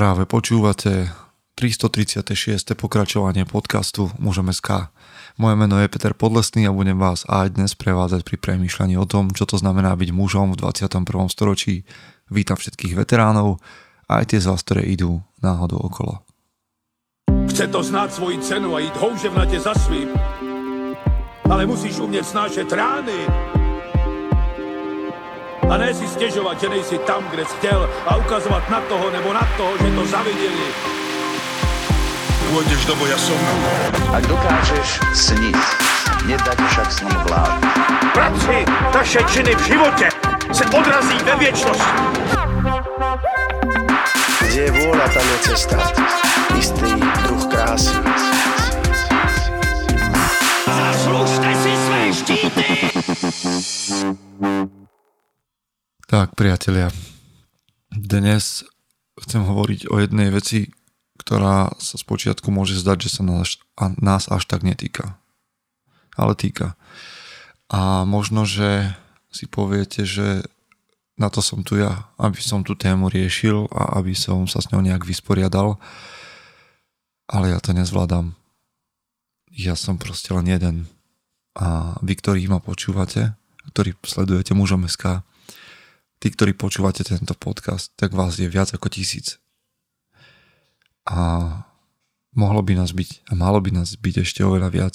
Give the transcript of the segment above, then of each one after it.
Práve počúvate 336. pokračovanie podcastu Môžeme SK. Moje meno je Peter Podlesný a budem vás aj dnes prevádzať pri premýšľaní o tom, čo to znamená byť mužom v 21. storočí. Vítam všetkých veteránov aj tie z vás, ktoré idú náhodou okolo. Chce to znát svoji cenu a jít houževnatě za svým. Ale musíš umět snášet rány. A ne si stěžovat, že nejsi tam, kde jsi chtěl a ukazovat na toho nebo na toho, že to zaviděli. Pôjdeš do boja som. Ak dokážeš sniť, nedať však sním vlád. Práci, taše činy v životě se odrazí ve věčnosti. Kde je vôľa, tam je cesta. Istý druh krásy. Zaslužte si své štíty! Tak, priatelia, dnes chcem hovoriť o jednej veci, ktorá sa spočiatku môže zdať, že sa nás, nás až tak netýka. Ale týka. A možno, že si poviete, že na to som tu ja, aby som tú tému riešil a aby som sa s ňou nejak vysporiadal. Ale ja to nezvládam. Ja som proste len jeden. A vy, ktorí ma počúvate, ktorí sledujete mužom SK, tí, ktorí počúvate tento podcast, tak vás je viac ako tisíc. A mohlo by nás byť, a malo by nás byť ešte oveľa viac.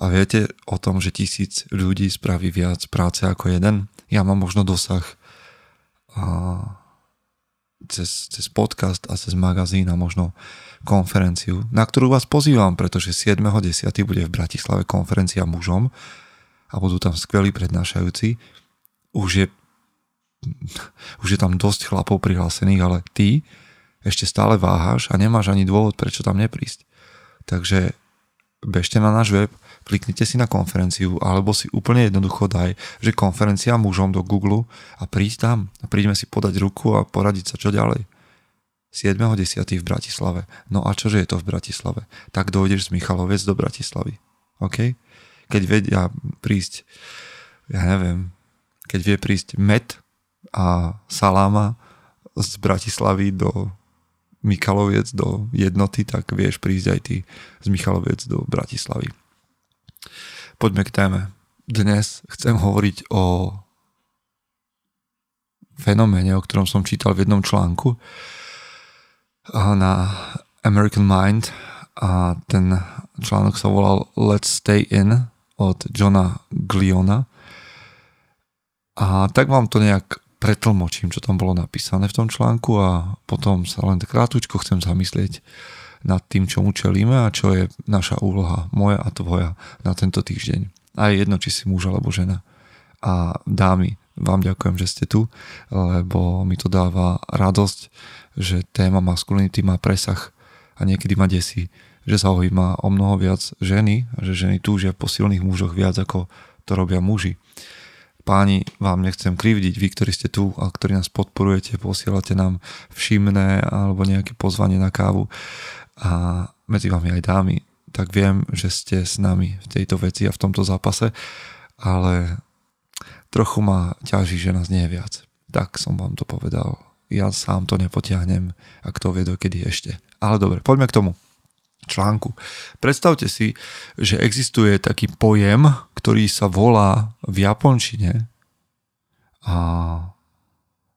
A viete o tom, že tisíc ľudí spraví viac práce ako jeden? Ja mám možno dosah a cez, cez podcast a cez magazín a možno konferenciu, na ktorú vás pozývam, pretože 7.10. bude v Bratislave konferencia mužom a budú tam skvelí prednášajúci. Už je už je tam dosť chlapov prihlásených, ale ty ešte stále váhaš a nemáš ani dôvod, prečo tam neprísť. Takže bežte na náš web, kliknite si na konferenciu alebo si úplne jednoducho daj, že konferencia mužom do Google a príď tam a príďme si podať ruku a poradiť sa čo ďalej. 7.10. v Bratislave. No a čože je to v Bratislave? Tak dojdeš z Michalovec do Bratislavy. OK? Keď vedia prísť, ja neviem, keď vie prísť Met a Salama z Bratislavy do Michaloviec do jednoty, tak vieš prísť aj ty z Michaloviec do Bratislavy. Poďme k téme. Dnes chcem hovoriť o fenoméne, o ktorom som čítal v jednom článku na American Mind a ten článok sa volal Let's Stay In od Johna Gliona a tak vám to nejak pretlmočím, čo tam bolo napísané v tom článku a potom sa len krátko chcem zamyslieť nad tým, čomu čelíme a čo je naša úloha, moja a tvoja na tento týždeň. A je jedno, či si muž alebo žena. A dámy, vám ďakujem, že ste tu, lebo mi to dáva radosť, že téma maskulinity má presah a niekedy ma desí, že zaujíma o mnoho viac ženy a že ženy túžia po silných mužoch viac ako to robia muži páni, vám nechcem krivdiť, vy, ktorí ste tu a ktorí nás podporujete, posielate nám všimné alebo nejaké pozvanie na kávu a medzi vami aj dámy, tak viem, že ste s nami v tejto veci a v tomto zápase, ale trochu ma ťaží, že nás nie je viac. Tak som vám to povedal. Ja sám to nepotiahnem a kto vie dokedy ešte. Ale dobre, poďme k tomu článku. Predstavte si, že existuje taký pojem, ktorý sa volá v japončine a,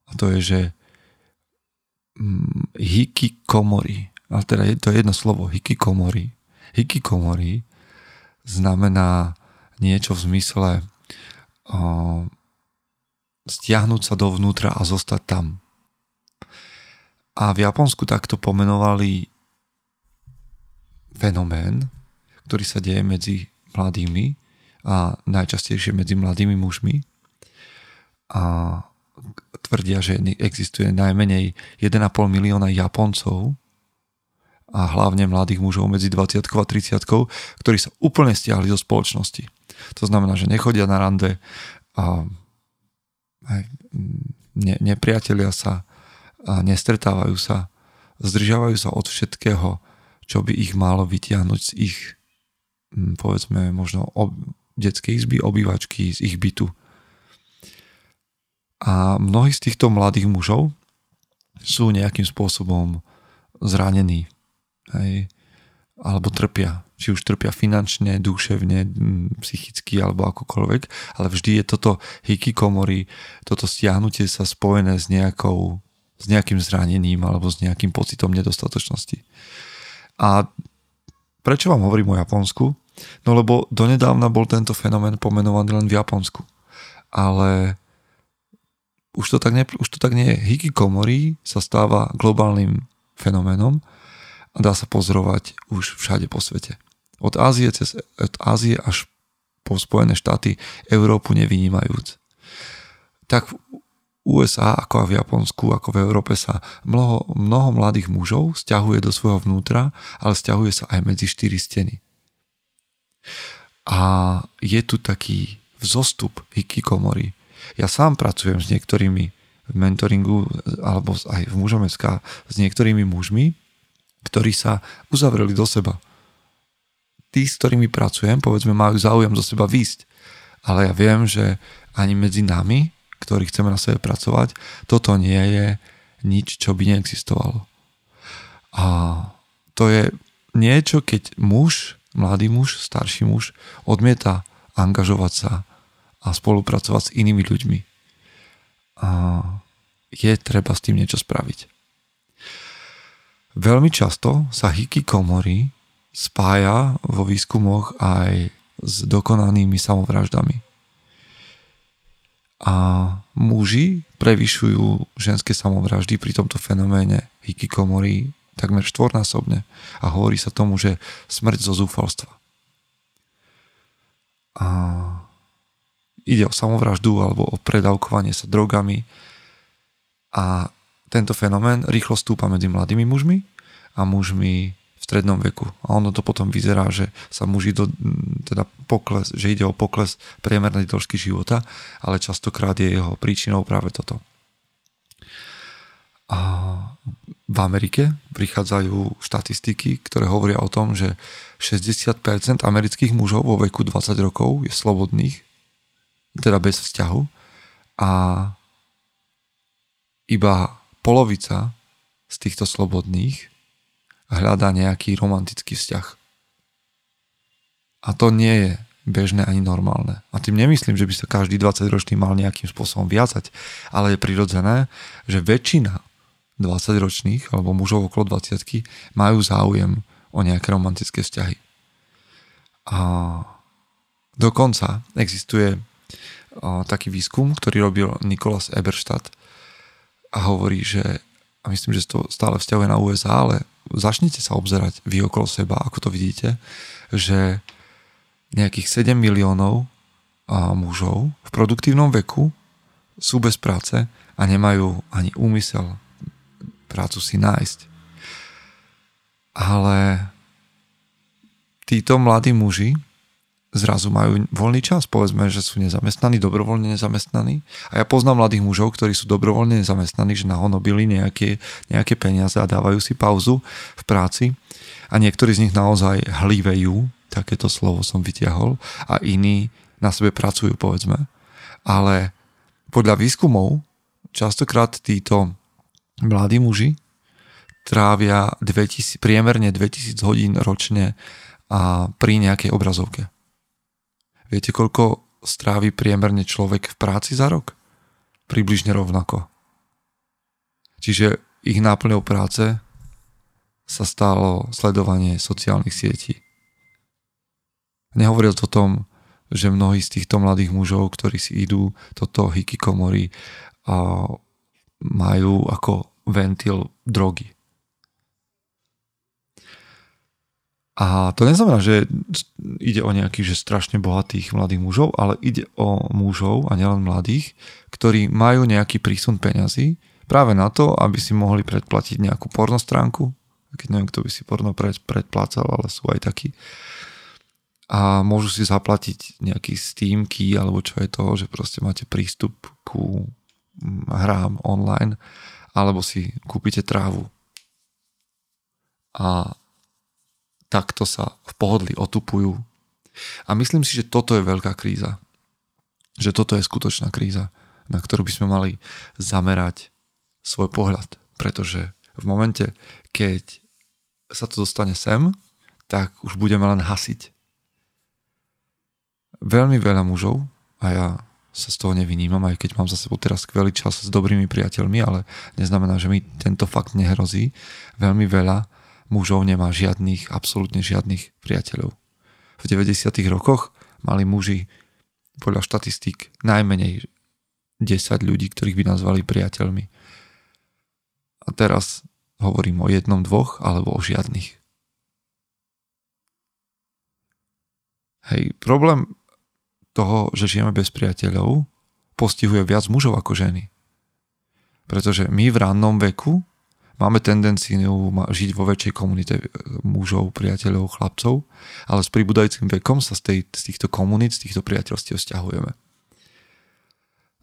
a to je, že mm, hikikomori. A teda je to jedno slovo, hikikomori. Hikikomori znamená niečo v zmysle uh, stiahnuť sa dovnútra a zostať tam. A v Japonsku takto pomenovali fenomén, ktorý sa deje medzi mladými a najčastejšie medzi mladými mužmi. A tvrdia, že existuje najmenej 1,5 milióna Japoncov a hlavne mladých mužov medzi 20 a 30, ktorí sa úplne stiahli zo spoločnosti. To znamená, že nechodia na rande a ne, nepriatelia sa a nestretávajú sa, zdržiavajú sa od všetkého, čo by ich malo vytiahnuť z ich, hm, povedzme, možno ob, detskej izby, obývačky, z ich bytu. A mnohí z týchto mladých mužov sú nejakým spôsobom zranení. Hej alebo trpia. Či už trpia finančne, duševne, psychicky alebo akokoľvek, ale vždy je toto hikikomori, toto stiahnutie sa spojené s, nejakou, s nejakým zranením alebo s nejakým pocitom nedostatočnosti. A prečo vám hovorím o Japonsku? No lebo donedávna bol tento fenomén pomenovaný len v Japonsku. Ale už to tak, ne, už to tak nie je. Hikikomori sa stáva globálnym fenoménom a dá sa pozorovať už všade po svete. Od Ázie, cez, od Ázie až po Spojené štáty, Európu nevynímajúc. Tak USA, ako v Japonsku, ako v Európe sa mnoho, mnoho mladých mužov stiahuje do svojho vnútra, ale stiahuje sa aj medzi štyri steny. A je tu taký vzostup hikikomory. Ja sám pracujem s niektorými v mentoringu alebo aj v mužom s niektorými mužmi, ktorí sa uzavreli do seba. Tí, s ktorými pracujem, povedzme, majú záujem do seba výsť. Ale ja viem, že ani medzi nami, ktorí chceme na sebe pracovať, toto nie je nič, čo by neexistovalo. A to je niečo, keď muž, mladý muž, starší muž odmieta angažovať sa a spolupracovať s inými ľuďmi. A je treba s tým niečo spraviť. Veľmi často sa hikikomori spája vo výskumoch aj s dokonanými samovraždami. A muži prevyšujú ženské samovraždy pri tomto fenoméne hikikomori takmer štvornásobne a hovorí sa tomu, že smrť zo zúfalstva. A ide o samovraždu alebo o predávkovanie sa drogami a tento fenomén rýchlo stúpa medzi mladými mužmi a mužmi v strednom veku. A ono to potom vyzerá, že sa muži do, teda pokles, že ide o pokles priemernej dĺžky života, ale častokrát je jeho príčinou práve toto. A v Amerike prichádzajú štatistiky, ktoré hovoria o tom, že 60% amerických mužov vo veku 20 rokov je slobodných, teda bez vzťahu a iba polovica z týchto slobodných hľadá nejaký romantický vzťah. A to nie je bežné ani normálne. A tým nemyslím, že by sa každý 20-ročný mal nejakým spôsobom viazať, ale je prirodzené, že väčšina 20-ročných alebo mužov okolo 20 majú záujem o nejaké romantické vzťahy. A dokonca existuje taký výskum, ktorý robil Nikolas Eberstadt a hovorí, že a myslím, že to stále vzťahuje na USA, ale začnite sa obzerať vy okolo seba, ako to vidíte, že nejakých 7 miliónov mužov v produktívnom veku sú bez práce a nemajú ani úmysel prácu si nájsť. Ale títo mladí muži zrazu majú voľný čas, povedzme, že sú nezamestnaní, dobrovoľne nezamestnaní. A ja poznám mladých mužov, ktorí sú dobrovoľne nezamestnaní, že nahonobili nejaké, nejaké peniaze a dávajú si pauzu v práci. A niektorí z nich naozaj hlívejú, takéto slovo som vytiahol, a iní na sebe pracujú, povedzme. Ale podľa výskumov častokrát títo mladí muži trávia 2000, priemerne 2000 hodín ročne a pri nejakej obrazovke. Viete, koľko strávi priemerne človek v práci za rok? Približne rovnako. Čiže ich náplňou práce sa stalo sledovanie sociálnych sietí. Nehovoriac o tom, že mnohí z týchto mladých mužov, ktorí si idú toto hikikomory, majú ako ventil drogy. A to neznamená, že ide o nejakých že strašne bohatých mladých mužov, ale ide o mužov a nielen mladých, ktorí majú nejaký prísun peňazí práve na to, aby si mohli predplatiť nejakú pornostránku. Keď neviem, kto by si porno pred, predplácal, ale sú aj takí. A môžu si zaplatiť nejaký Steam key, alebo čo je to, že proste máte prístup ku mm, hrám online, alebo si kúpite trávu. A takto sa v pohodli otupujú. A myslím si, že toto je veľká kríza. Že toto je skutočná kríza, na ktorú by sme mali zamerať svoj pohľad. pretože v momente, keď sa to dostane sem, tak už budeme len hasiť. Veľmi veľa mužov, a ja sa z toho nevynímam, aj keď mám za sebou teraz skvelý čas s dobrými priateľmi, ale neznamená, že mi tento fakt nehrozí. Veľmi veľa mužov nemá žiadnych, absolútne žiadnych priateľov. V 90. rokoch mali muži podľa štatistík najmenej 10 ľudí, ktorých by nazvali priateľmi. A teraz hovorím o jednom, dvoch alebo o žiadnych. Hej, problém toho, že žijeme bez priateľov, postihuje viac mužov ako ženy. Pretože my v rannom veku máme tendenciu žiť vo väčšej komunite e, mužov, priateľov, chlapcov, ale s pribúdajúcim vekom sa z, tej, z týchto komunít, z týchto priateľstiev stiahujeme.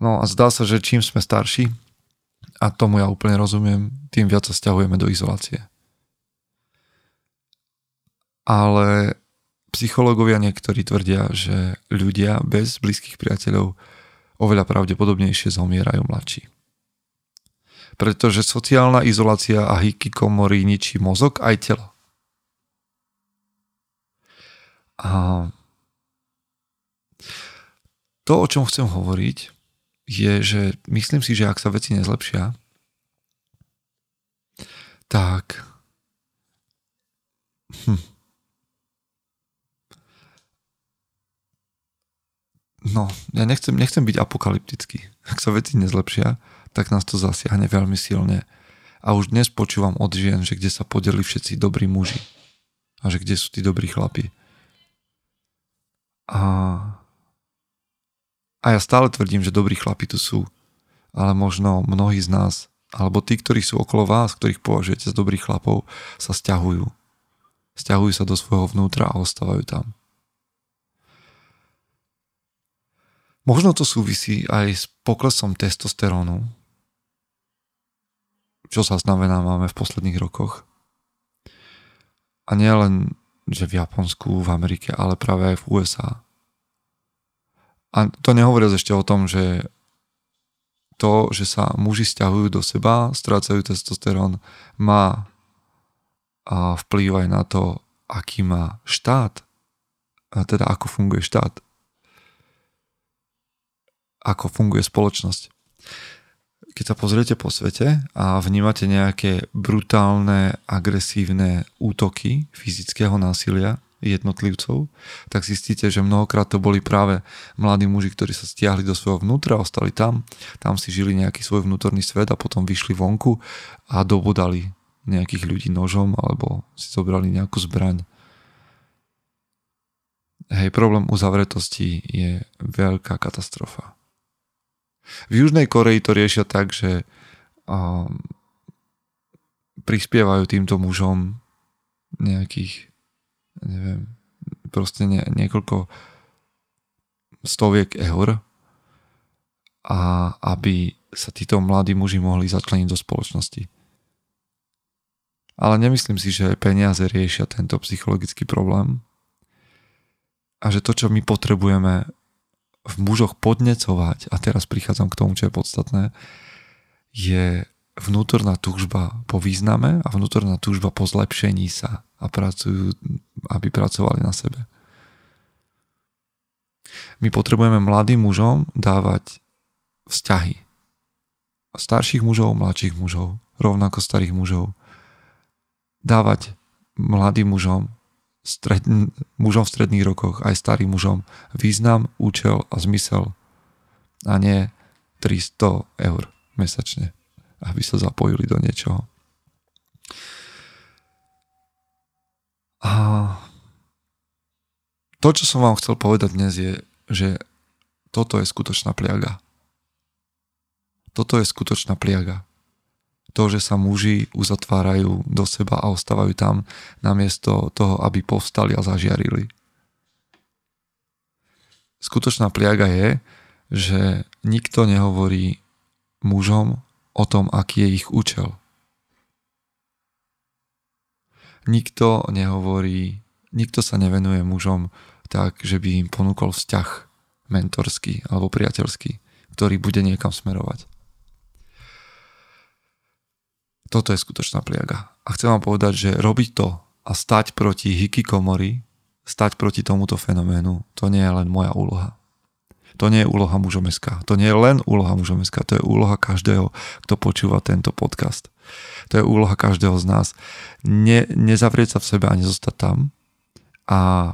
No a zdá sa, že čím sme starší, a tomu ja úplne rozumiem, tým viac sa stiahujeme do izolácie. Ale psychológovia niektorí tvrdia, že ľudia bez blízkych priateľov oveľa pravdepodobnejšie zomierajú mladší. Pretože sociálna izolácia a komory ničí mozog aj telo. A to, o čom chcem hovoriť, je, že myslím si, že ak sa veci nezlepšia, tak hm, no, ja nechcem, nechcem byť apokalyptický. Ak sa veci nezlepšia, tak nás to zasiahne veľmi silne. A už dnes počúvam od žien, že kde sa podeli všetci dobrí muži. A že kde sú tí dobrí chlapi. A, a ja stále tvrdím, že dobrí chlapi tu sú. Ale možno mnohí z nás, alebo tí, ktorí sú okolo vás, ktorých považujete za dobrých chlapov, sa stiahujú. Stiahujú sa do svojho vnútra a ostávajú tam. Možno to súvisí aj s poklesom testosterónu, čo sa znamená máme v posledných rokoch. A nie len, že v Japonsku, v Amerike, ale práve aj v USA. A to nehovoria ešte o tom, že to, že sa muži stiahujú do seba, strácajú testosterón, má a vplyv aj na to, aký má štát, a teda ako funguje štát ako funguje spoločnosť. Keď sa pozriete po svete a vnímate nejaké brutálne, agresívne útoky fyzického násilia jednotlivcov, tak zistíte, že mnohokrát to boli práve mladí muži, ktorí sa stiahli do svojho vnútra, ostali tam, tam si žili nejaký svoj vnútorný svet a potom vyšli vonku a dobodali nejakých ľudí nožom alebo si zobrali nejakú zbraň. Hej, problém uzavretosti je veľká katastrofa. V Južnej Koreji to riešia tak, že um, prispievajú týmto mužom nejakých, neviem, proste nie, niekoľko stoviek eur a aby sa títo mladí muži mohli začleniť do spoločnosti. Ale nemyslím si, že peniaze riešia tento psychologický problém a že to, čo my potrebujeme v mužoch podnecovať, a teraz prichádzam k tomu, čo je podstatné, je vnútorná túžba po význame a vnútorná túžba po zlepšení sa a pracujú, aby pracovali na sebe. My potrebujeme mladým mužom dávať vzťahy. Starších mužov, mladších mužov, rovnako starých mužov. Dávať mladým mužom stred, mužom v stredných rokoch, aj starým mužom, význam, účel a zmysel a nie 300 eur mesačne, aby sa zapojili do niečoho. A to, čo som vám chcel povedať dnes je, že toto je skutočná pliaga. Toto je skutočná pliaga to, že sa muži uzatvárajú do seba a ostávajú tam namiesto toho, aby povstali a zažiarili. Skutočná pliaga je, že nikto nehovorí mužom o tom, aký je ich účel. Nikto nehovorí, nikto sa nevenuje mužom tak, že by im ponúkol vzťah mentorský alebo priateľský, ktorý bude niekam smerovať. Toto je skutočná pliaga. A chcem vám povedať, že robiť to a stať proti hikikomori, stať proti tomuto fenoménu, to nie je len moja úloha. To nie je úloha mužom SK. To nie je len úloha mužom SK, to je úloha každého, kto počúva tento podcast. To je úloha každého z nás. Ne, nezavrieť sa v sebe a nezostať tam a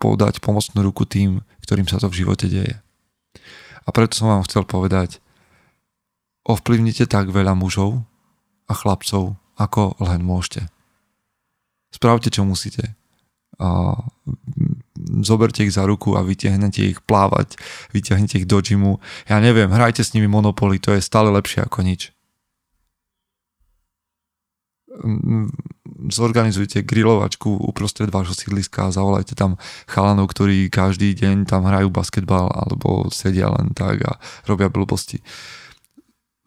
podať pomocnú ruku tým, ktorým sa to v živote deje. A preto som vám chcel povedať, ovplyvnite tak veľa mužov a chlapcov, ako len môžete. Spravte, čo musíte. A zoberte ich za ruku a vytiahnete ich plávať, vytiahnete ich do gymu. Ja neviem, hrajte s nimi Monopoly, to je stále lepšie ako nič. Zorganizujte grilovačku uprostred vášho sídliska a zavolajte tam chalanov, ktorí každý deň tam hrajú basketbal alebo sedia len tak a robia blbosti.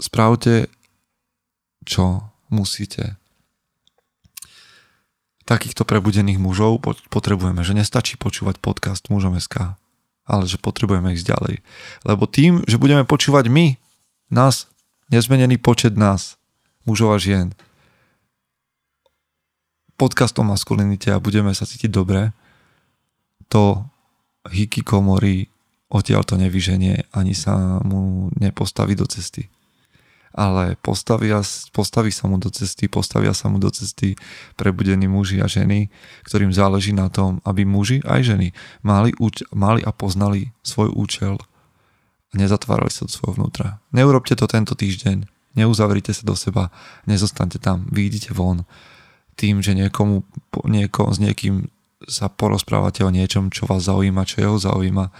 Spravte, čo musíte takýchto prebudených mužov potrebujeme, že nestačí počúvať podcast mužom SK, ale že potrebujeme ísť ďalej. Lebo tým, že budeme počúvať my, nás, nezmenený počet nás, mužov a žien, podcast o maskulinite a budeme sa cítiť dobre, to hikikomori odtiaľ to nevyženie, ani sa mu nepostaví do cesty ale postavia, postaví sa mu do cesty, postavia sa mu do cesty prebudení muži a ženy, ktorým záleží na tom, aby muži aj ženy mali, mali a poznali svoj účel a nezatvárali sa do svojho vnútra. Neurobte to tento týždeň, neuzavrite sa do seba, nezostante tam, vyjdite von. Tým, že niekomu, nieko, s niekým sa porozprávate o niečom, čo vás zaujíma, čo jeho zaujíma.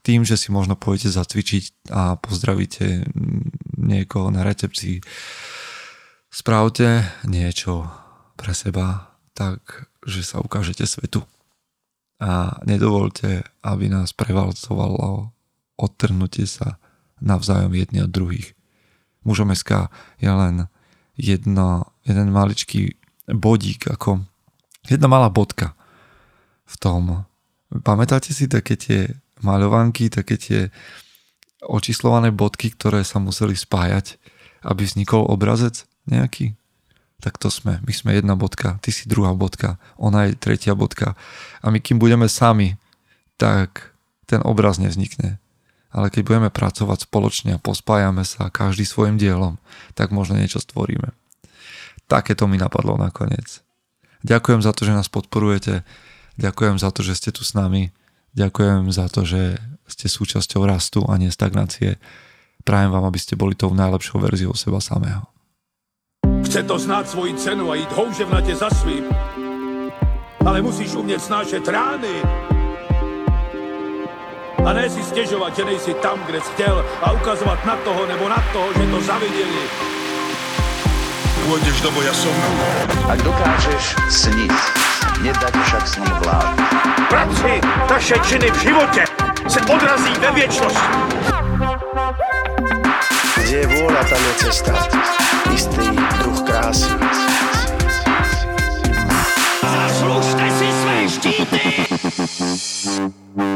Tým, že si možno pôjdete zacvičiť a pozdravíte niekoho na recepcii. Spravte niečo pre seba tak, že sa ukážete svetu. A nedovolte, aby nás prevalcovalo odtrhnutie sa navzájom jedni od druhých. Mužom SK je len jedno, jeden maličký bodík, ako jedna malá bodka v tom. Pamätáte si také tie maľovanky, také tie očíslované bodky, ktoré sa museli spájať, aby vznikol obrazec nejaký. Tak to sme. My sme jedna bodka, ty si druhá bodka, ona je tretia bodka. A my kým budeme sami, tak ten obraz nevznikne. Ale keď budeme pracovať spoločne a pospájame sa každý svojim dielom, tak možno niečo stvoríme. Také to mi napadlo nakoniec. Ďakujem za to, že nás podporujete. Ďakujem za to, že ste tu s nami. Ďakujem za to, že ste súčasťou rastu a nie stagnácie. Prajem vám, aby ste boli tou najlepšou verziou seba samého. Chce to znáť svoji cenu a ísť houževnate za svým. Ale musíš umieť snášať rány. A ne si stiežovať, že nejsi tam, kde si chcel a ukazovať na toho nebo na toho, že to zavideli. Pôjdeš do boja som. Ak dokážeš sniť, nedať však snom vlád. Práci taše činy v živote se odrazí ve viečnosť. Kde je vôľa, tam je cesta. Istý druh krásy. Zaslužte si své štíty!